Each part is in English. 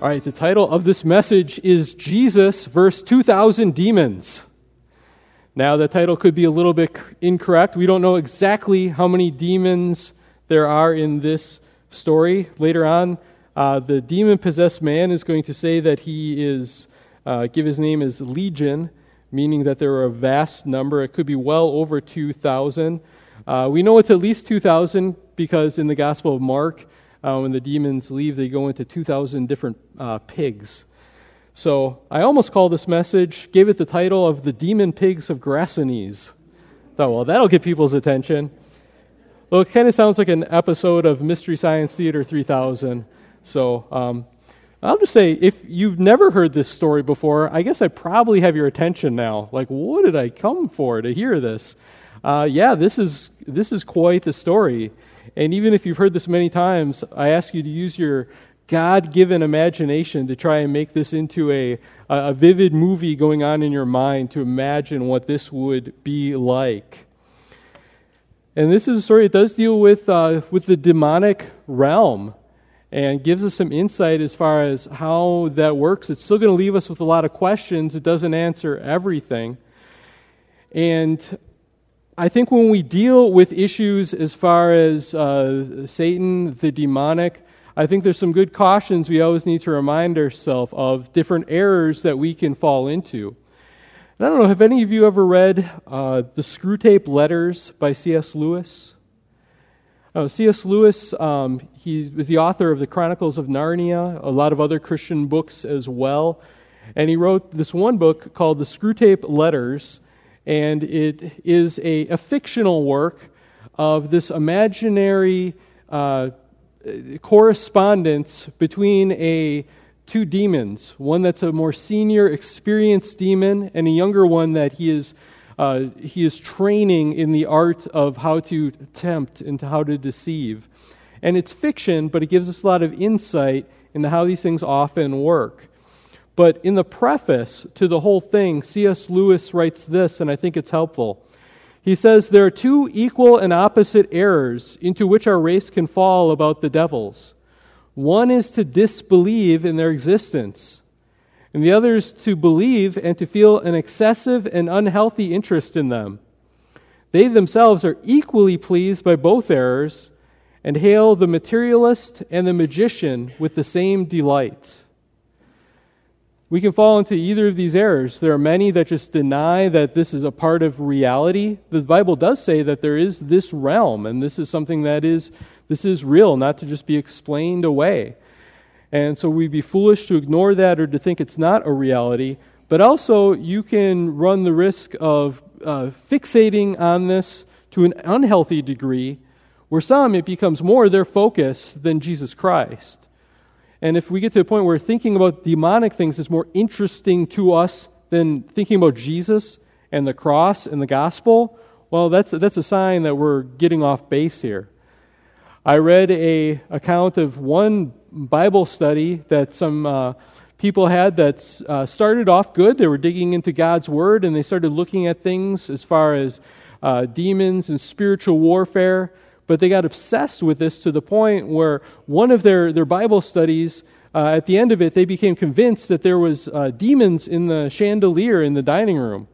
All right, the title of this message is Jesus versus 2,000 Demons. Now, the title could be a little bit incorrect. We don't know exactly how many demons there are in this story. Later on, uh, the demon possessed man is going to say that he is, uh, give his name as Legion, meaning that there are a vast number. It could be well over 2,000. Uh, we know it's at least 2,000 because in the Gospel of Mark, uh, when the demons leave, they go into 2,000 different uh, pigs. So I almost called this message, gave it the title of The Demon Pigs of Gerasenes. Thought, well, that'll get people's attention. Well, it kind of sounds like an episode of Mystery Science Theater 3000. So um, I'll just say, if you've never heard this story before, I guess I probably have your attention now. Like, what did I come for to hear this? Uh, yeah, this is this is quite the story. And even if you've heard this many times, I ask you to use your God given imagination to try and make this into a, a vivid movie going on in your mind to imagine what this would be like. And this is a story, it does deal with, uh, with the demonic realm and gives us some insight as far as how that works. It's still going to leave us with a lot of questions, it doesn't answer everything. And I think when we deal with issues as far as uh, Satan, the demonic, I think there's some good cautions we always need to remind ourselves of different errors that we can fall into. And I don't know, have any of you ever read uh, the Screwtape Letters by C.S. Lewis? Uh, C.S. Lewis, um, he was the author of the Chronicles of Narnia, a lot of other Christian books as well. And he wrote this one book called The Screwtape Letters, and it is a, a fictional work of this imaginary uh, correspondence between a two demons. One that's a more senior experienced demon and a younger one that he is uh, he is training in the art of how to tempt and how to deceive. And it's fiction but it gives us a lot of insight into how these things often work but in the preface to the whole thing, C.S. Lewis writes this, and I think it's helpful. He says, There are two equal and opposite errors into which our race can fall about the devils. One is to disbelieve in their existence, and the other is to believe and to feel an excessive and unhealthy interest in them. They themselves are equally pleased by both errors and hail the materialist and the magician with the same delight. We can fall into either of these errors. There are many that just deny that this is a part of reality. The Bible does say that there is this realm, and this is something that is this is real, not to just be explained away. And so we'd be foolish to ignore that or to think it's not a reality. But also, you can run the risk of uh, fixating on this to an unhealthy degree, where some it becomes more their focus than Jesus Christ. And if we get to a point where thinking about demonic things is more interesting to us than thinking about Jesus and the cross and the gospel, well, that's, that's a sign that we're getting off base here. I read a account of one Bible study that some uh, people had that uh, started off good. They were digging into God's Word and they started looking at things as far as uh, demons and spiritual warfare. But they got obsessed with this to the point where one of their, their Bible studies, uh, at the end of it, they became convinced that there was uh, demons in the chandelier in the dining room.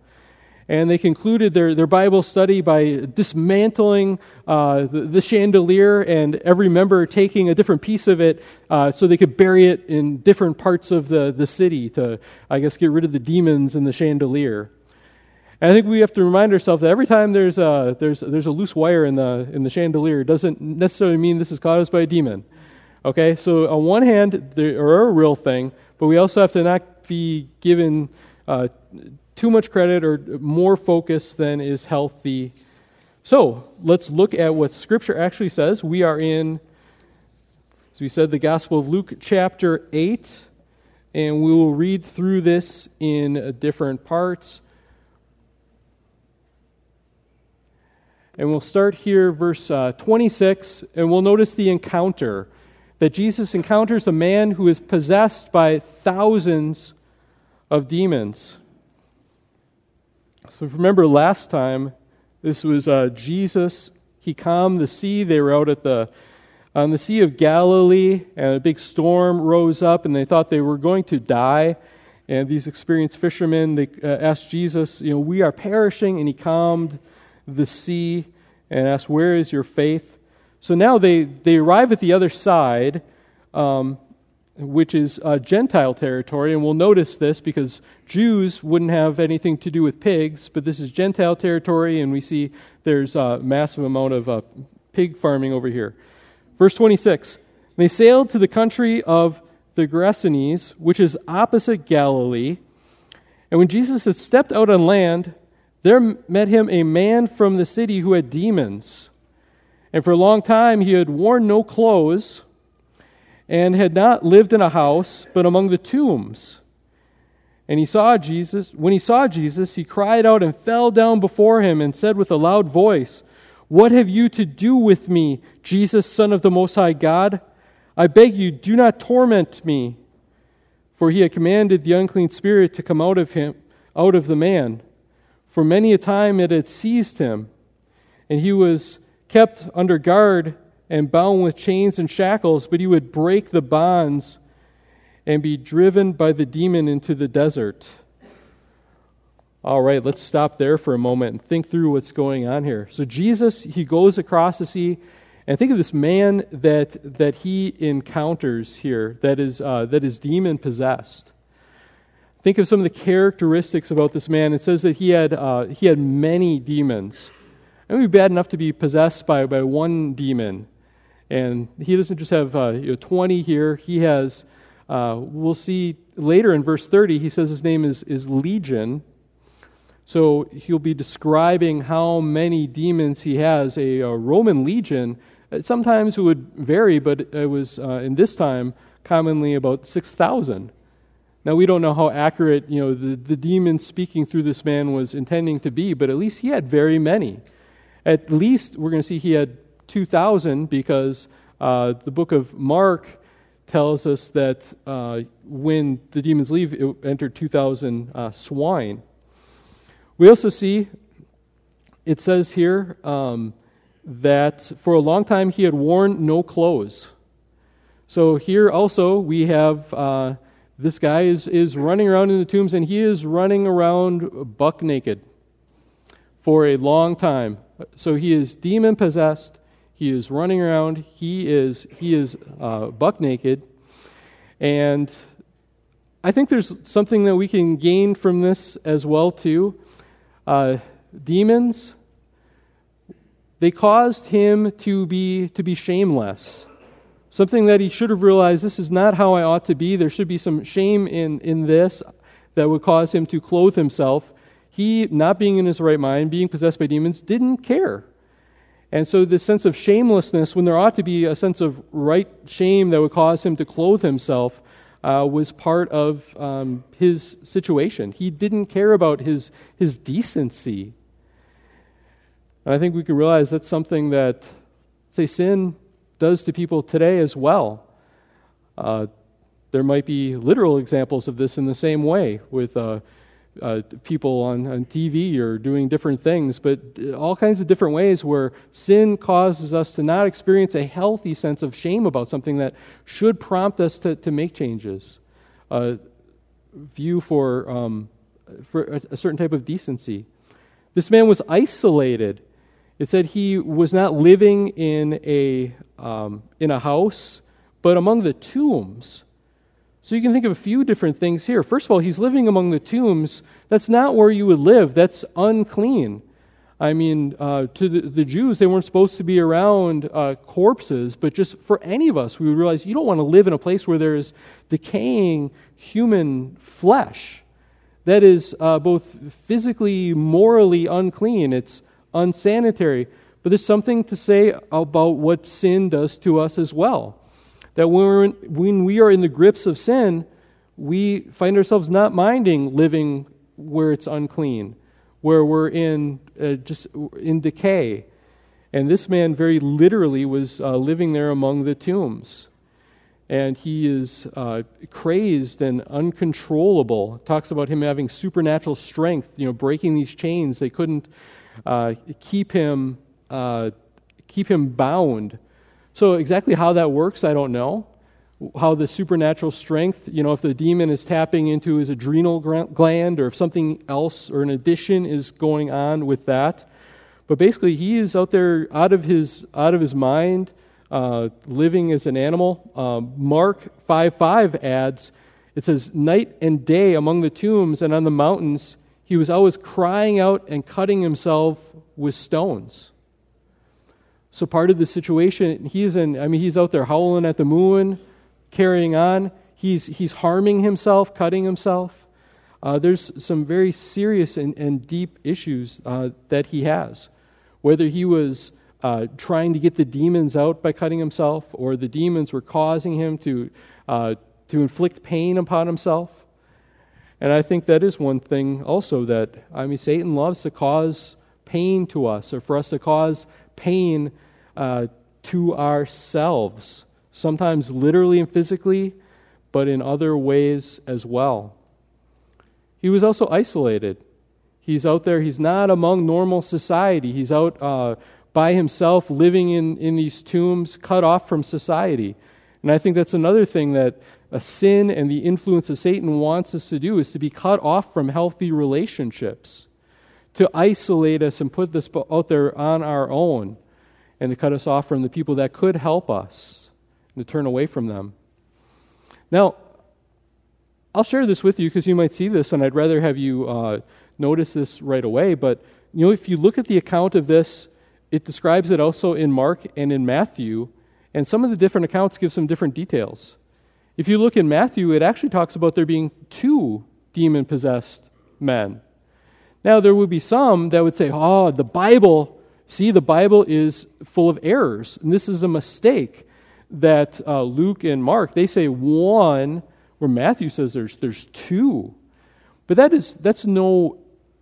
And they concluded their, their Bible study by dismantling uh, the, the, chandelier and every member taking a different piece of it uh, so they could bury it in different parts of the, the city to, I guess, get rid of the demons in the chandelier. And I think we have to remind ourselves that every time there's a, there's, there's a loose wire in the, in the chandelier, doesn't necessarily mean this is caused by a demon. Okay, so on one hand, they are a real thing, but we also have to not be given uh, too much credit or more focus than is healthy. So let's look at what Scripture actually says. We are in, as we said, the Gospel of Luke, chapter 8, and we will read through this in different parts. And we'll start here, verse uh, 26, and we'll notice the encounter that Jesus encounters a man who is possessed by thousands of demons. So remember last time, this was uh, Jesus. He calmed the sea. They were out at the on the Sea of Galilee, and a big storm rose up, and they thought they were going to die. And these experienced fishermen they uh, asked Jesus, "You know, we are perishing," and he calmed the sea and asked, "Where is your faith?" So now they they arrive at the other side, um, which is uh, Gentile territory, and we'll notice this because Jews wouldn't have anything to do with pigs, but this is Gentile territory, and we see there's a massive amount of uh, pig farming over here. Verse 26 They sailed to the country of the Gerasenes, which is opposite Galilee. And when Jesus had stepped out on land, there met him a man from the city who had demons. And for a long time he had worn no clothes and had not lived in a house, but among the tombs. And he saw Jesus. When he saw Jesus, he cried out and fell down before him and said with a loud voice, what have you to do with me, Jesus, Son of the Most High God? I beg you, do not torment me. For he had commanded the unclean spirit to come out of him, out of the man. For many a time it had seized him, and he was kept under guard and bound with chains and shackles, but he would break the bonds and be driven by the demon into the desert. All right, let's stop there for a moment and think through what's going on here. So Jesus, he goes across the sea, and think of this man that that he encounters here that is uh, that is demon possessed. Think of some of the characteristics about this man. It says that he had uh, he had many demons. It would be bad enough to be possessed by by one demon, and he doesn't just have uh, you know, twenty here. He has. Uh, we'll see later in verse 30, he says his name is, is Legion, so he'll be describing how many demons he has. A, a Roman legion, uh, sometimes it would vary, but it was uh, in this time commonly about 6,000. Now we don't know how accurate you know the, the demon speaking through this man was intending to be, but at least he had very many. At least we're going to see he had 2,000 because uh, the book of Mark tells us that uh, when the demons leave, it entered 2,000 uh, swine. We also see, it says here, um, that for a long time he had worn no clothes. So here also we have uh, this guy is, is running around in the tombs and he is running around buck naked for a long time. So he is demon possessed. He is running around. He is he is uh, buck naked, and I think there's something that we can gain from this as well too. Uh, demons, they caused him to be, to be shameless. Something that he should have realized this is not how I ought to be. There should be some shame in, in this that would cause him to clothe himself. He, not being in his right mind, being possessed by demons, didn't care. And so, this sense of shamelessness, when there ought to be a sense of right shame that would cause him to clothe himself, uh, was part of um, his situation. He didn't care about his, his decency. And I think we can realize that's something that, say, sin does to people today as well. Uh, there might be literal examples of this in the same way with uh, uh, people on, on TV or doing different things, but all kinds of different ways where sin causes us to not experience a healthy sense of shame about something that should prompt us to, to make changes. A view for, um, for a, a certain type of decency. This man was isolated. It said he was not living in a, um, in a house, but among the tombs. So you can think of a few different things here. First of all, he's living among the tombs. That's not where you would live, that's unclean. I mean, uh, to the, the, Jews, they weren't supposed to be around uh, corpses, but just for any of us, we would realize you don't want to live in a place where there is decaying human flesh that is uh, both physically, morally unclean. It's unsanitary. But there's something to say about what sin does to us as well. That when, we're in, when we are in the grips of sin, we find ourselves not minding living where it's unclean, where we're in uh, just in decay. And this man very literally was uh, living there among the tombs. And he is uh, crazed and uncontrollable. Talks about him having supernatural strength, you know, breaking these chains. They couldn't uh, keep him uh, keep him bound So, exactly how that works, I don't know. How the supernatural strength, you know, if the demon is tapping into his adrenal gland or if something else or an addition is going on with that. But basically, he is out there out of his, out of his mind, uh, living as an animal. Uh, Mark 5 5 adds, it says, Night and day among the tombs and on the mountains, he was always crying out and cutting himself with stones. So part of the situation, he's in, I mean, he's out there howling at the moon, carrying on. He's, he's harming himself, cutting himself. Uh, there's some very serious and, and deep issues uh, that he has. Whether he was uh, trying to get the demons out by cutting himself, or the demons were causing him to, uh, to inflict pain upon himself. And I think that is one thing also that, I mean, Satan loves to cause pain to us, or for us to cause pain uh, to ourselves, sometimes literally and physically, but in other ways as well. He was also isolated. He's out there, he's not among normal society. He's out uh, by himself, living in, in these tombs, cut off from society. And I think that's another thing that a sin and the influence of Satan wants us to do is to be cut off from healthy relationships, to isolate us and put this out there on our own and to cut us off from the people that could help us and to turn away from them. Now, I'll share this with you because you might see this, and I'd rather have you uh, notice this right away. But you know, if you look at the account of this, it describes it also in Mark and in Matthew, and some of the different accounts give some different details. If you look in Matthew, it actually talks about there being two demon possessed men. Now, there would be some that would say, oh, the Bible See, the Bible is full of errors, and this is a mistake that uh, Luke and Mark they say one, where Matthew says there's there's two, but that is that's no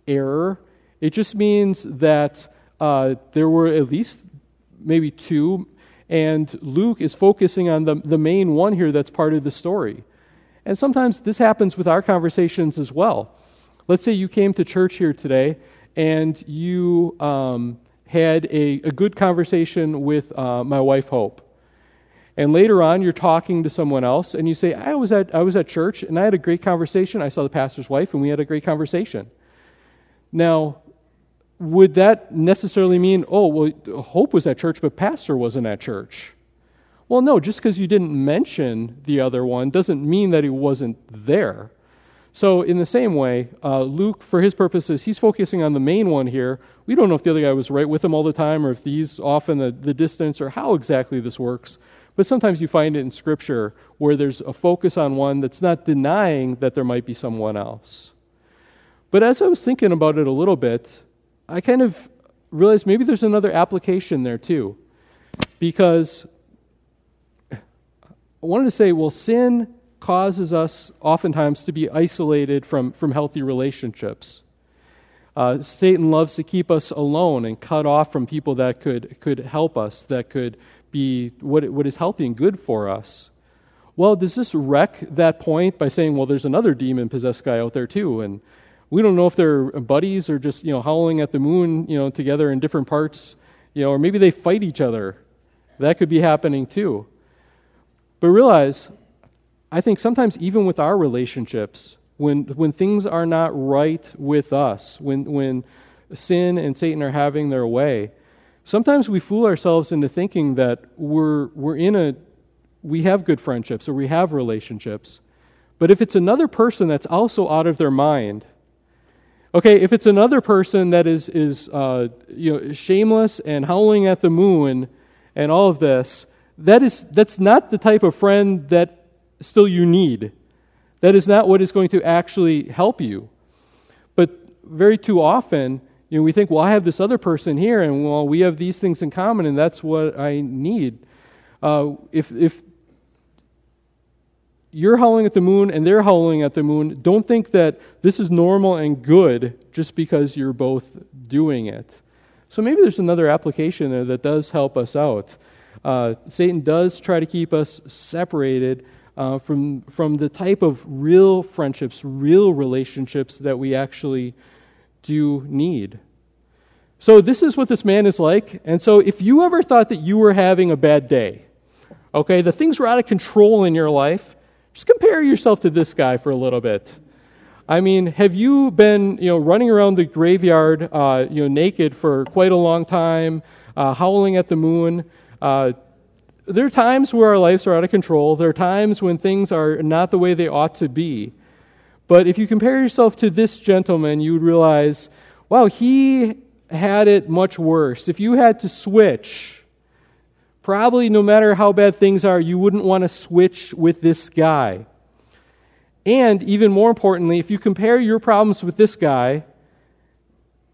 error. It just means that uh, there were at least maybe two, and Luke is focusing on the the main one here that's part of the story. And sometimes this happens with our conversations as well. Let's say you came to church here today and you um, had a, a good conversation with uh, my wife, Hope. And later on, you're talking to someone else, and you say, I was, at, I was at church, and I had a great conversation. I saw the pastor's wife, and we had a great conversation. Now, would that necessarily mean, oh, well, Hope was at church, but Pastor wasn't at church? Well, no, just because you didn't mention the other one doesn't mean that he wasn't there. So, in the same way, uh, Luke, for his purposes, he's focusing on the main one here. We don't know if the other guy was right with him all the time or if he's off in the, the distance or how exactly this works. But sometimes you find it in Scripture where there's a focus on one that's not denying that there might be someone else. But as I was thinking about it a little bit, I kind of realized maybe there's another application there too. Because I wanted to say, well, sin causes us oftentimes to be isolated from, from healthy relationships. Uh, Satan loves to keep us alone and cut off from people that could, could help us, that could be what, what is healthy and good for us. Well, does this wreck that point by saying, well, there's another demon possessed guy out there too? And we don't know if they're buddies or just, you know, howling at the moon, you know, together in different parts, you know, or maybe they fight each other. That could be happening too. But realize I think sometimes even with our relationships, when, when things are not right with us, when, when sin and Satan are having their way, sometimes we fool ourselves into thinking that we're, we're in a, we have good friendships or we have relationships. But if it's another person that's also out of their mind, okay, if it's another person that is, is uh, you know, shameless and howling at the moon and all of this, that is, that's not the type of friend that still you need. That is not what is going to actually help you. But very too often, you know, we think, well, I have this other person here, and well, we have these things in common, and that's what I need. Uh, if, if you're howling at the moon and they're howling at the moon, don't think that this is normal and good just because you're both doing it. So maybe there's another application there that does help us out. Uh, Satan does try to keep us separated uh, from, from the type of real friendships, real relationships that we actually do need. So, this is what this man is like. And so, if you ever thought that you were having a bad day, okay, the things were out of control in your life, just compare yourself to this guy for a little bit. I mean, have you been, you know, running around the graveyard, uh, you know, naked for quite a long time, uh, howling at the moon? Uh, there are times where our lives are out of control. There are times when things are not the way they ought to be. But if you compare yourself to this gentleman, you would realize, wow, he had it much worse. If you had to switch, probably no matter how bad things are, you wouldn't want to switch with this guy. And even more importantly, if you compare your problems with this guy,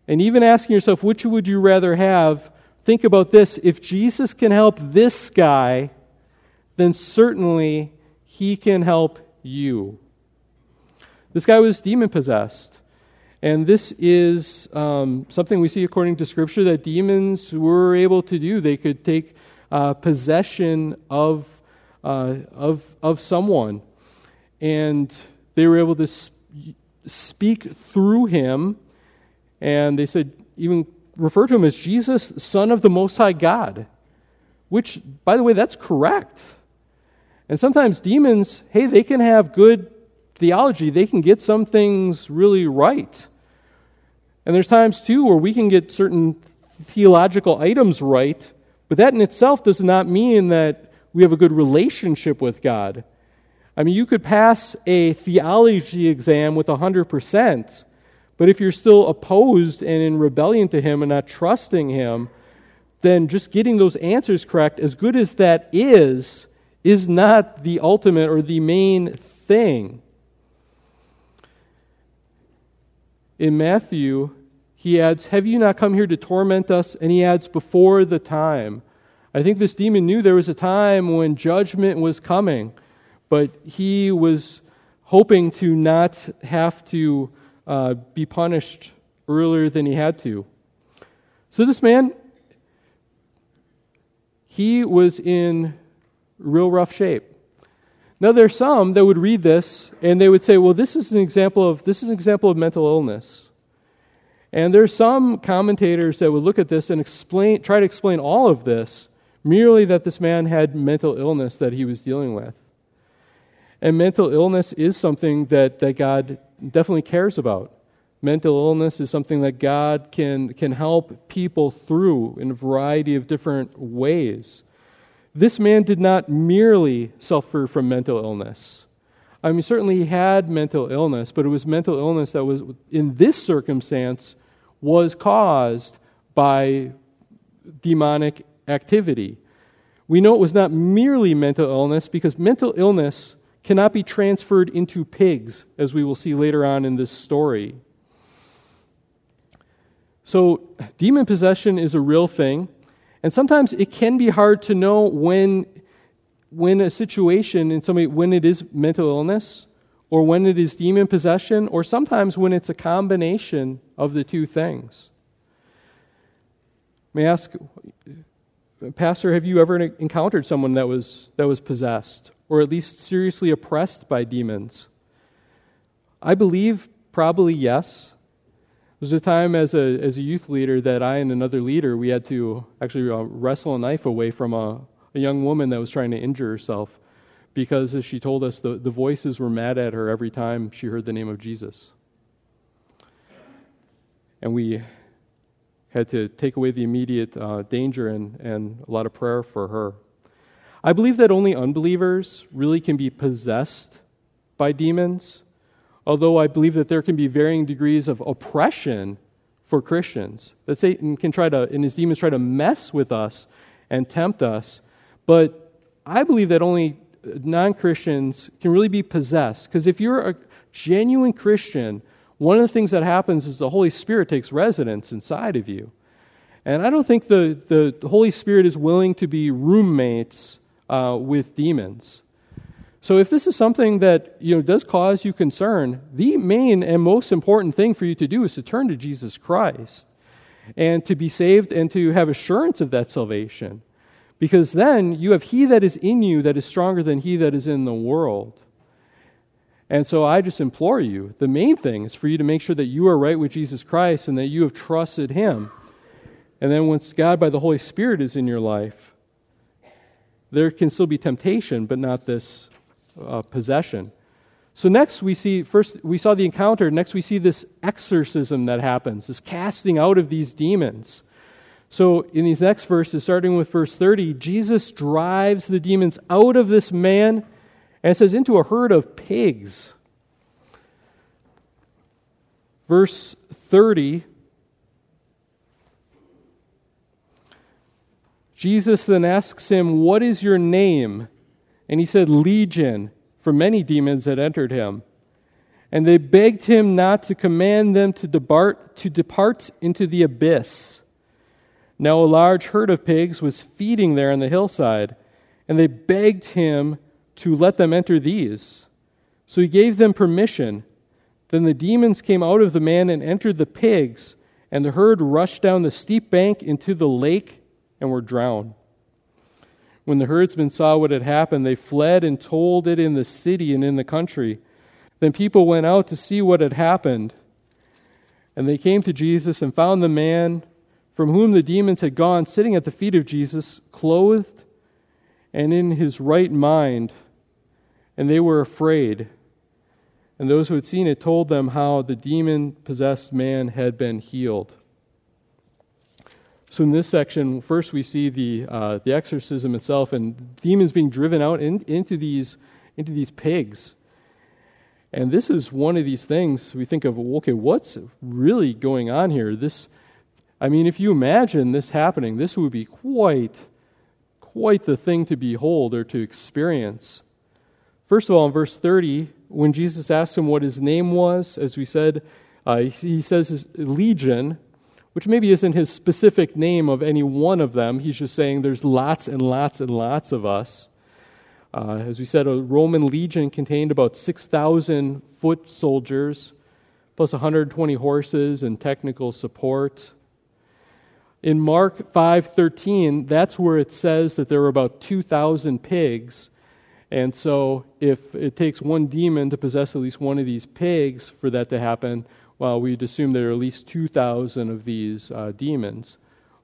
and even asking yourself, which would you rather have, think about this. If Jesus can help this guy, then certainly he can help you. This guy was demon possessed. And this is um, something we see according to Scripture that demons were able to do. They could take uh, possession of, uh, of, of someone. And they were able to sp- speak through him. And they said, even refer to him as Jesus, Son of the Most High God. Which, by the way, that's correct. And sometimes demons, hey, they can have good theology, they can get some things really right. And there's times, too, where we can get certain theological items right, but that in itself does not mean that we have a good relationship with God. I mean, you could pass a theology exam with 100%, but if you're still opposed and in rebellion to Him and not trusting Him, then just getting those answers correct, as good as that is, is not the ultimate or the main thing. in Matthew, he adds, Have you not come here to torment us? And he adds, Before the time. I think this demon knew there was a time when judgment was coming, but he was hoping to not have to uh, be punished earlier than he had to. So this man, he was in real rough shape. Now, there are some that would read this and they would say, well, this is an example of, this is an example of mental illness. And there's some commentators that would look at this and explain, try to explain all of this merely that this man had mental illness that he was dealing with. And mental illness is something that, that God definitely cares about. Mental illness is something that God can, can help people through in a variety of different ways. This man did not merely suffer from mental illness. I mean, certainly he had mental illness, but it was mental illness that was, in this circumstance, was caused by demonic activity. We know it was not merely mental illness because mental illness cannot be transferred into pigs, as we will see later on in this story. So, demon possession is a real thing. And sometimes it can be hard to know when, when a situation in somebody, when it is mental illness or when it is demon possession, or sometimes when it's a combination of the two things. May I ask, Pastor, have you ever encountered someone that was, that was possessed or at least seriously oppressed by demons? I believe probably yes. There was a time as a, as a youth leader that I and another leader, we had to actually uh, wrestle a knife away from a, a young woman that was trying to injure herself because, as she told us, the, the voices were mad at her every time she heard the name of Jesus. And we had to take away the immediate uh, danger and, and a lot of prayer for her. I believe that only unbelievers really can be possessed by demons although I believe that there can be varying degrees of oppression for Christians. That Satan can try to, and his demons try to mess with us and tempt us. But I believe that only non Christians can really be possessed. Because if you're a genuine Christian, one of the things that happens is the Holy Spirit takes residence inside of you. And I don't think the, the Holy Spirit is willing to be roommates uh, with demons. So if this is something that you know does cause you concern, the main and most important thing for you to do is to turn to Jesus Christ and to be saved and to have assurance of that salvation. Because then you have he that is in you that is stronger than he that is in the world. And so I just implore you, the main thing is for you to make sure that you are right with Jesus Christ and that you have trusted him. And then once God by the Holy Spirit is in your life, there can still be temptation, but not this uh, possession. So next we see first we saw the encounter, next we see this exorcism that happens, this casting out of these demons. So in these next verses, starting with verse 30, Jesus drives the demons out of this man and it says into a herd of pigs. Verse 30 Jesus then asks him, What is your name? And he said, Legion, for many demons had entered him. And they begged him not to command them to depart, to depart into the abyss. Now a large herd of pigs was feeding there on the hillside, and they begged him to let them enter these. So he gave them permission. Then the demons came out of the man and entered the pigs, and the herd rushed down the steep bank into the lake and were drowned. When the herdsmen saw what had happened, they fled and told it in the city and in the country. Then people went out to see what had happened. And they came to Jesus and found the man from whom the demons had gone sitting at the feet of Jesus, clothed and in his right mind. And they were afraid. And those who had seen it told them how the demon possessed man had been healed. So in this section, first we see the uh, the exorcism itself and demons being driven out in, into these into these pigs. And this is one of these things we think of. Okay, what's really going on here? This, I mean, if you imagine this happening, this would be quite quite the thing to behold or to experience. First of all, in verse 30, when Jesus asked him what his name was, as we said, uh, he says legion, which maybe isn't his specific name of any one of them. He's just saying there's lots and lots and lots of us. Uh, as we said, a Roman legion contained about 6,000 foot soldiers, plus 120 horses and technical support. In Mark 5:13, that's where it says that there were about 2,000 pigs. And so if it takes one demon to possess at least one of these pigs for that to happen, well, we'd assume there are at least 2,000 of these uh, demons.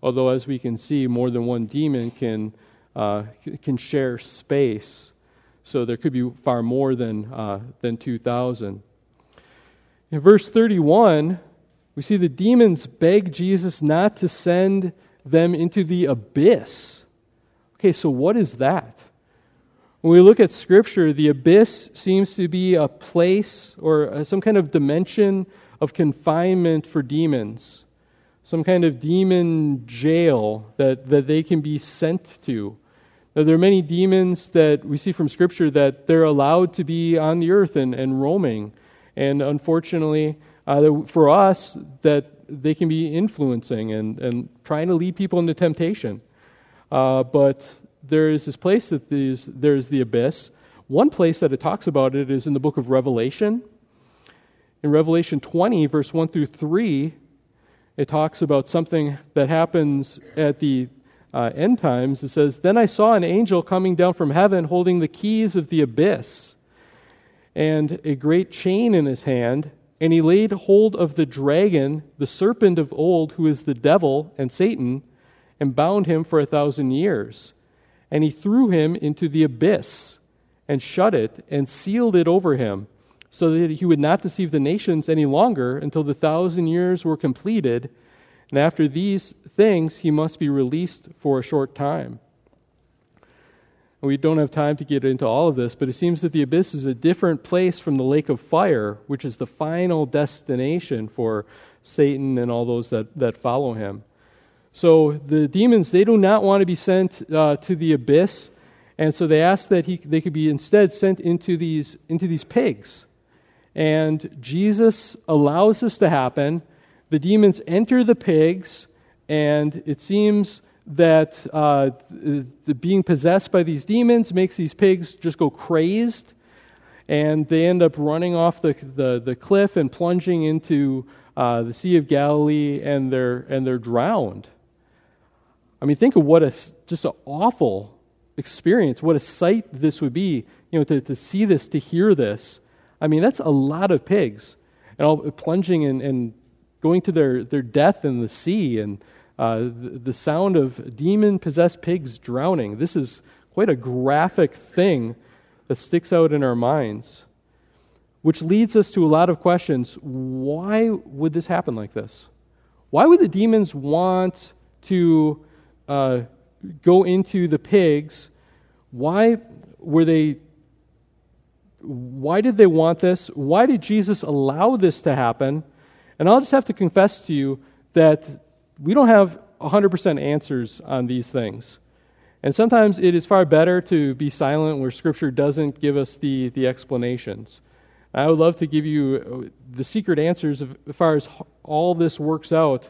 Although, as we can see, more than one demon can, uh, can share space. So there could be far more than, uh, than 2,000. In verse 31, we see the demons beg Jesus not to send them into the abyss. Okay, so what is that? When we look at Scripture, the abyss seems to be a place or uh, some kind of dimension of confinement for demons, some kind of demon jail that, that they can be sent to. Now, there are many demons that we see from Scripture that they're allowed to be on the earth and, and roaming. And unfortunately, uh, for us, that they can be influencing and, and trying to lead people into temptation. Uh, but there is this place that these, there's the abyss. One place that it talks about it is in the book of Revelation. In Revelation 20, verse 1 through 3, it talks about something that happens at the uh, end times. It says, Then I saw an angel coming down from heaven holding the keys of the abyss and a great chain in his hand. And he laid hold of the dragon, the serpent of old, who is the devil and Satan, and bound him for a thousand years. And he threw him into the abyss and shut it and sealed it over him so that he would not deceive the nations any longer until the thousand years were completed. And after these things, he must be released for a short time. We don't have time to get into all of this, but it seems that the abyss is a different place from the lake of fire, which is the final destination for Satan and all those that, that follow him. So the demons, they do not want to be sent uh, to the abyss, and so they ask that he, they could be instead sent into these, into these pigs. And Jesus allows this to happen. The demons enter the pigs, and it seems that uh, the, being possessed by these demons makes these pigs just go crazed, and they end up running off the, the, the cliff and plunging into uh, the Sea of Galilee, and they're, and they're drowned. I mean, think of what a just an awful experience, what a sight this would be, you know, to, to see this, to hear this. I mean, that's a lot of pigs. And all plunging and, and going to their, their death in the sea. And uh, the, the sound of demon possessed pigs drowning. This is quite a graphic thing that sticks out in our minds, which leads us to a lot of questions. Why would this happen like this? Why would the demons want to uh, go into the pigs? Why were they? Why did they want this? Why did Jesus allow this to happen? And I'll just have to confess to you that we don't have 100% answers on these things. And sometimes it is far better to be silent where Scripture doesn't give us the, the explanations. I would love to give you the secret answers as far as all this works out.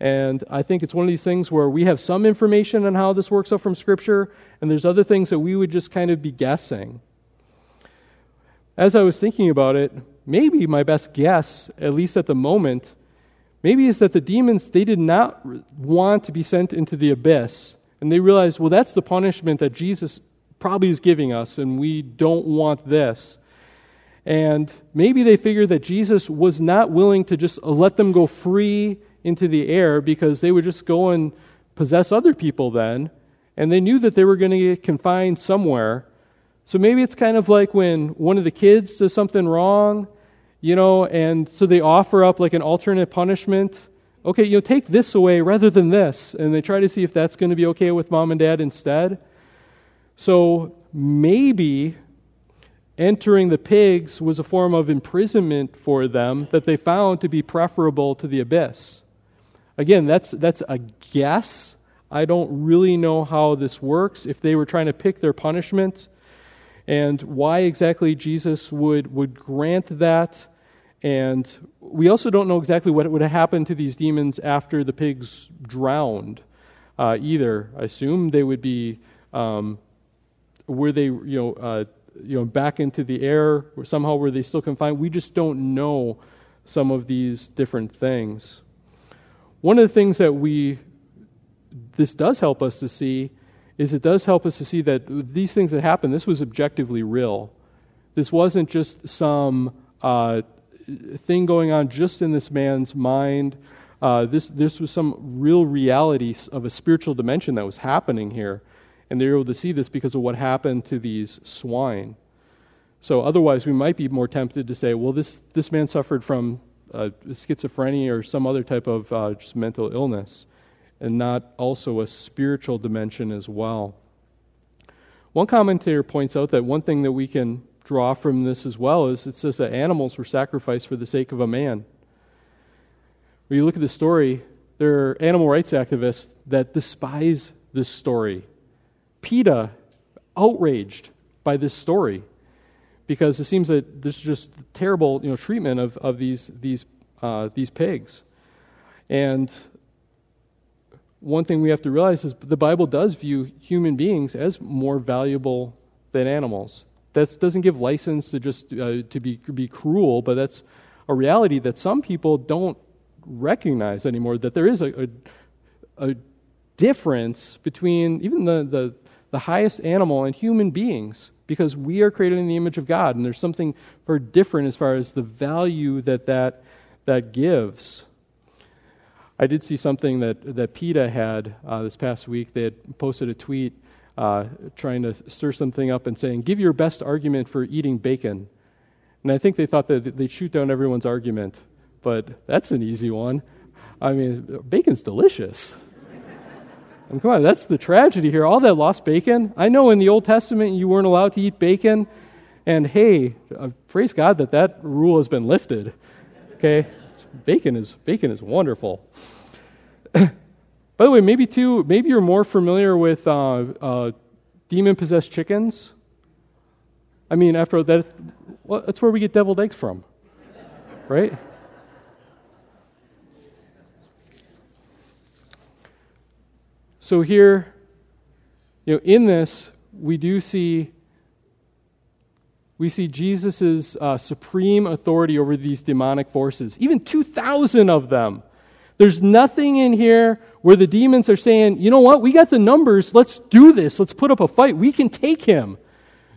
And I think it's one of these things where we have some information on how this works out from Scripture, and there's other things that we would just kind of be guessing. As I was thinking about it, maybe my best guess, at least at the moment, maybe is that the demons, they did not want to be sent into the abyss. And they realized, well, that's the punishment that Jesus probably is giving us, and we don't want this. And maybe they figured that Jesus was not willing to just let them go free into the air because they would just go and possess other people then. And they knew that they were going to get confined somewhere. So maybe it's kind of like when one of the kids does something wrong, you know, and so they offer up like an alternate punishment. Okay, you know, take this away rather than this. And they try to see if that's going to be okay with mom and dad instead. So maybe entering the pigs was a form of imprisonment for them that they found to be preferable to the abyss. Again, that's, that's a guess. I don't really know how this works, if they were trying to pick their punishment, and why exactly Jesus would, would grant that. And we also don't know exactly what would have happened to these demons after the pigs drowned uh, either. I assume they would be, um, were they, you know, uh, you know, back into the air, or somehow were they still confined? We just don't know some of these different things. One of the things that we, this does help us to see, is it does help us to see that these things that happened, this was objectively real. This wasn't just some uh, thing going on just in this man's mind. Uh, this, this was some real reality of a spiritual dimension that was happening here. And they were able to see this because of what happened to these swine. So otherwise, we might be more tempted to say, well, this, this man suffered from uh, schizophrenia or some other type of uh, just mental illness, and not also a spiritual dimension as well. One commentator points out that one thing that we can draw from this as well is it says that animals were sacrificed for the sake of a man. When you look at the story, there are animal rights activists that despise this story. PETA outraged by this story because it seems that there's just terrible you know, treatment of, of these, these, uh, these pigs. And one thing we have to realize is the Bible does view human beings as more valuable than animals. That doesn't give license to just uh, to be, be cruel, but that's a reality that some people don't recognize anymore. That there is a, a, a difference between even the, the the highest animal and human beings because we are created in the image of God, and there's something very different as far as the value that that, that gives. I did see something that, that PETA had uh, this past week. They had posted a tweet uh, trying to stir something up and saying, Give your best argument for eating bacon. And I think they thought that they'd shoot down everyone's argument, but that's an easy one. I mean, bacon's delicious. And come on, that's the tragedy here. All that lost bacon. I know in the Old Testament you weren't allowed to eat bacon, and hey, uh, praise God that that rule has been lifted. Okay, bacon is bacon is wonderful. By the way, maybe too, maybe you're more familiar with uh, uh, demon-possessed chickens. I mean, after that, well, that's where we get deviled eggs from, right? So here, you know, in this, we do see we see Jesus' uh, supreme authority over these demonic forces, even 2,000 of them. There's nothing in here where the demons are saying, you know what, we got the numbers, let's do this, let's put up a fight, we can take him.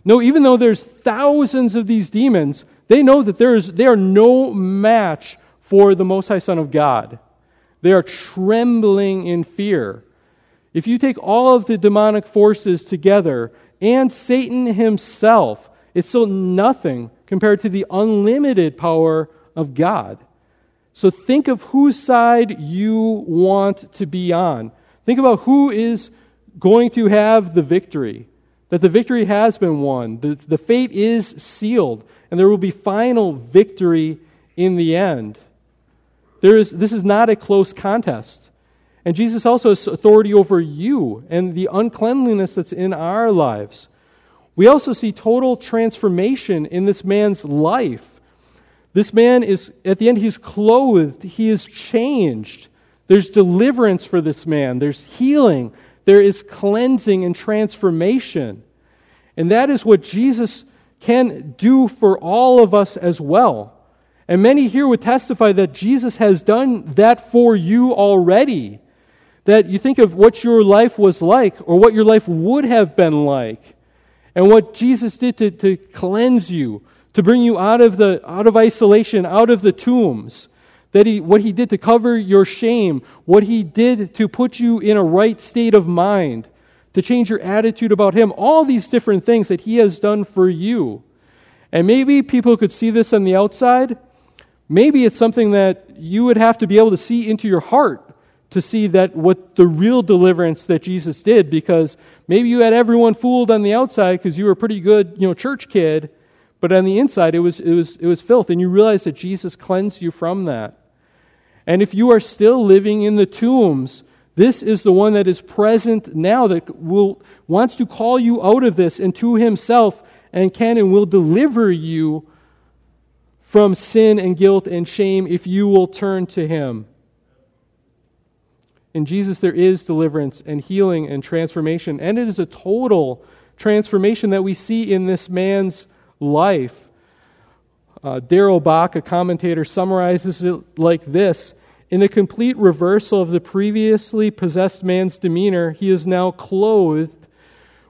No, even though there's thousands of these demons, they know that there is, they are no match for the Most High Son of God. They are trembling in fear. If you take all of the demonic forces together and Satan himself, it's still nothing compared to the unlimited power of God. So think of whose side you want to be on. Think about who is going to have the victory. That the victory has been won. The, the fate is sealed. And there will be final victory in the end. There is, this is not a close contest. And Jesus also has authority over you and the uncleanliness that's in our lives. We also see total transformation in this man's life. This man is, at the end, he's clothed, he is changed. There's deliverance for this man, there's healing, there is cleansing and transformation. And that is what Jesus can do for all of us as well. And many here would testify that Jesus has done that for you already. That you think of what your life was like or what your life would have been like, and what Jesus did to, to cleanse you, to bring you out of, the, out of isolation, out of the tombs. That he, what he did to cover your shame, what he did to put you in a right state of mind, to change your attitude about him, all these different things that he has done for you. And maybe people could see this on the outside. Maybe it's something that you would have to be able to see into your heart to see that what the real deliverance that Jesus did, because maybe you had everyone fooled on the outside because you were a pretty good, you know, church kid, but on the inside, it was, it was, it was filth. And you realize that Jesus cleansed you from that. And if you are still living in the tombs, this is the one that is present now that will, wants to call you out of this and to himself and can and will deliver you from sin and guilt and shame if you will turn to him. In Jesus, there is deliverance and healing and transformation. And it is a total transformation that we see in this man's life. Uh, Darrell Bock, a commentator, summarizes it like this In a complete reversal of the previously possessed man's demeanor, he is now clothed,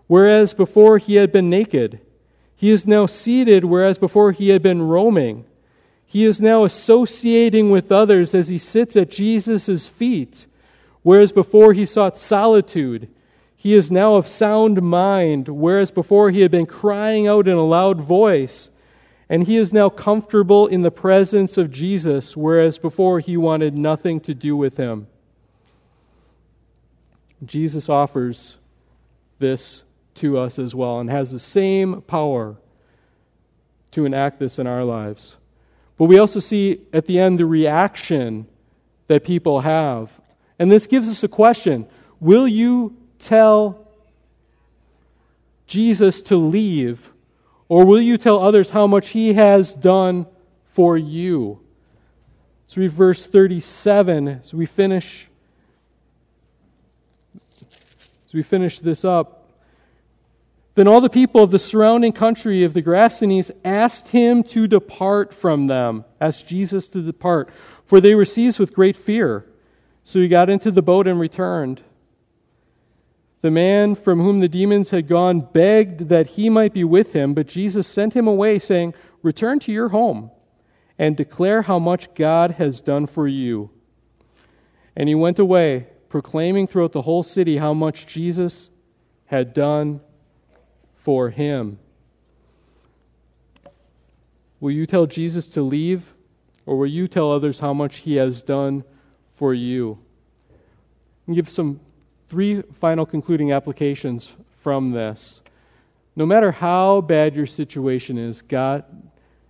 whereas before he had been naked. He is now seated, whereas before he had been roaming. He is now associating with others as he sits at Jesus' feet, whereas before he sought solitude. He is now of sound mind, whereas before he had been crying out in a loud voice. And he is now comfortable in the presence of Jesus, whereas before he wanted nothing to do with him. Jesus offers this to us as well and has the same power to enact this in our lives. But we also see at the end the reaction that people have. And this gives us a question Will you tell Jesus to leave, or will you tell others how much he has done for you? Let's read verse 37 as we finish. As we finish this up. Then all the people of the surrounding country of the Gerasenes asked him to depart from them, asked Jesus to depart, for they were seized with great fear. So he got into the boat and returned. The man from whom the demons had gone begged that he might be with him, but Jesus sent him away, saying, Return to your home and declare how much God has done for you. And he went away, proclaiming throughout the whole city how much Jesus had done for him. Will you tell Jesus to leave, or will you tell others how much he has done for you? And give some three final concluding applications from this. No matter how bad your situation is, God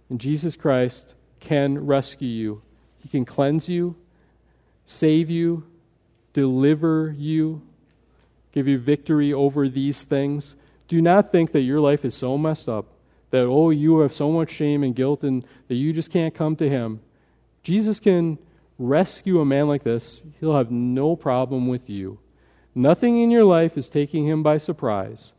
and Jesus Christ can rescue you. He can cleanse you, save you, deliver you, give you victory over these things. Do not think that your life is so messed up that, oh, you have so much shame and guilt and that you just can't come to Him. Jesus can rescue a man like this, He'll have no problem with you. Nothing in your life is taking him by surprise,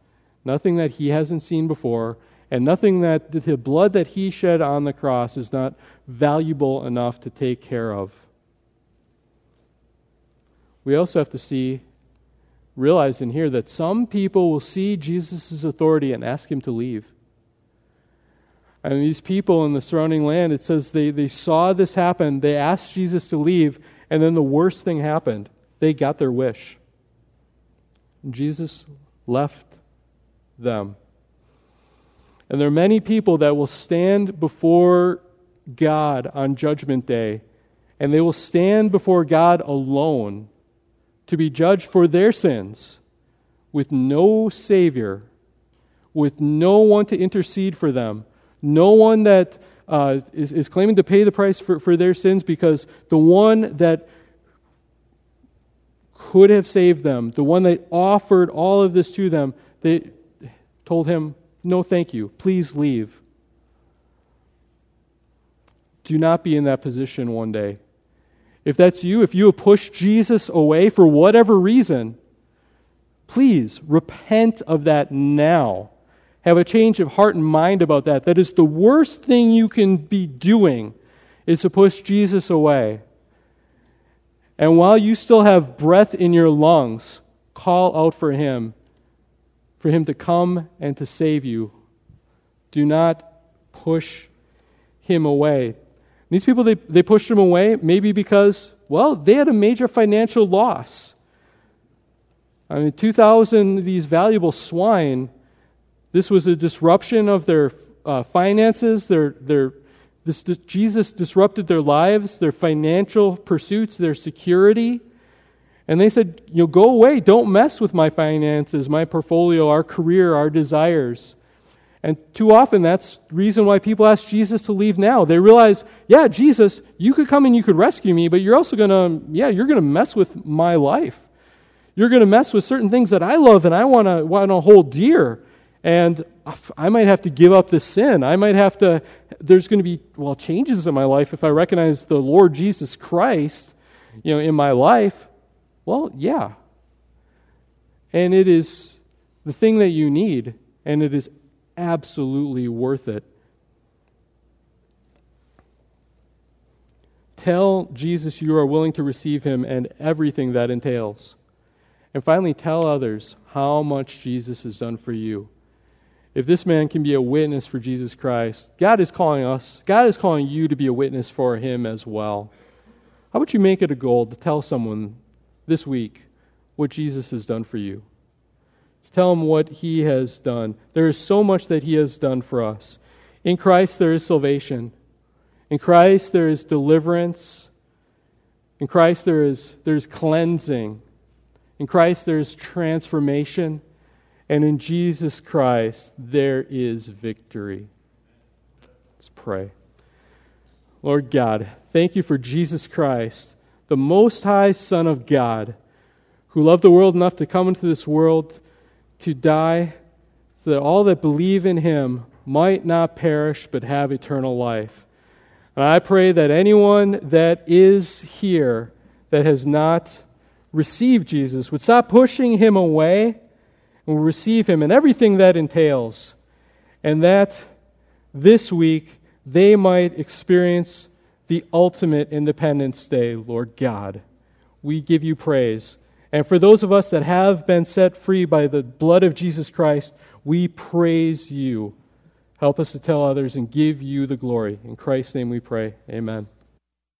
nothing that he hasn't seen before, and nothing that the blood that he shed on the cross is not valuable enough to take care of. We also have to see, realize in here that some people will see Jesus' authority and ask him to leave. And these people in the surrounding land, it says they, they saw this happen. They asked Jesus to leave, And then the worst thing happened. They got their wish. Jesus left them. And there are many people that will stand before God on Judgment Day, and they will stand before God alone to be judged for their sins with no Savior, with no one to intercede for them, no one that uh, is, is claiming to pay the price for, for their sins because the one that could have saved them, the one that offered all of this to them, they told him, No, thank you. Please leave. Do not be in that position one day. If that's you, if you have pushed Jesus away for whatever reason, please repent of that now. Have a change of heart and mind about that. That is the worst thing you can be doing is to push Jesus away. And while you still have breath in your lungs, call out for him, for him to come and to save you. Do not push him away. These people, they, they pushed him away maybe because, well, they had a major financial loss. I mean, 2,000 of these valuable swine this was a disruption of their uh, finances. Their, their, this, this, Jesus disrupted their lives, their financial pursuits, their security. And they said, you know, go away. Don't mess with my finances, my portfolio, our career, our desires. And too often, that's the reason why people ask Jesus to leave now. They realize, yeah, Jesus, you could come and you could rescue me, but you're also going to, yeah, you're going to mess with my life. You're going to mess with certain things that I love and I want to want to hold dear. And I might have to give up the sin. I might have to, there's going to be, well, changes in my life if I recognize the Lord Jesus Christ, you know, in my life. Well, yeah. And it is the thing that you need, and it is absolutely worth it. Tell Jesus you are willing to receive him and everything that entails. And finally, tell others how much Jesus has done for you if this man can be a witness for Jesus Christ, God is calling us, God is calling you to be a witness for him as well. How about you make it a goal to tell someone this week what Jesus has done for you? To tell them what he has done. There is so much that he has done for us. In Christ, there is salvation. In Christ, there is deliverance. In Christ, there is there's cleansing. In Christ, there is transformation. And in Jesus Christ, there is victory. Let's pray. Lord God, thank you for Jesus Christ, the Most High Son of God, who loved the world enough to come into this world to die so that all that believe in him might not perish but have eternal life. And I pray that anyone that is here that has not received Jesus would stop pushing him away will receive him and everything that entails, and that this week they might experience the ultimate Independence Day, Lord God. We give you praise. And for those of us that have been set free by the blood of Jesus Christ, we praise you. Help us to tell others and give you the glory. In Christ's name we pray. Amen.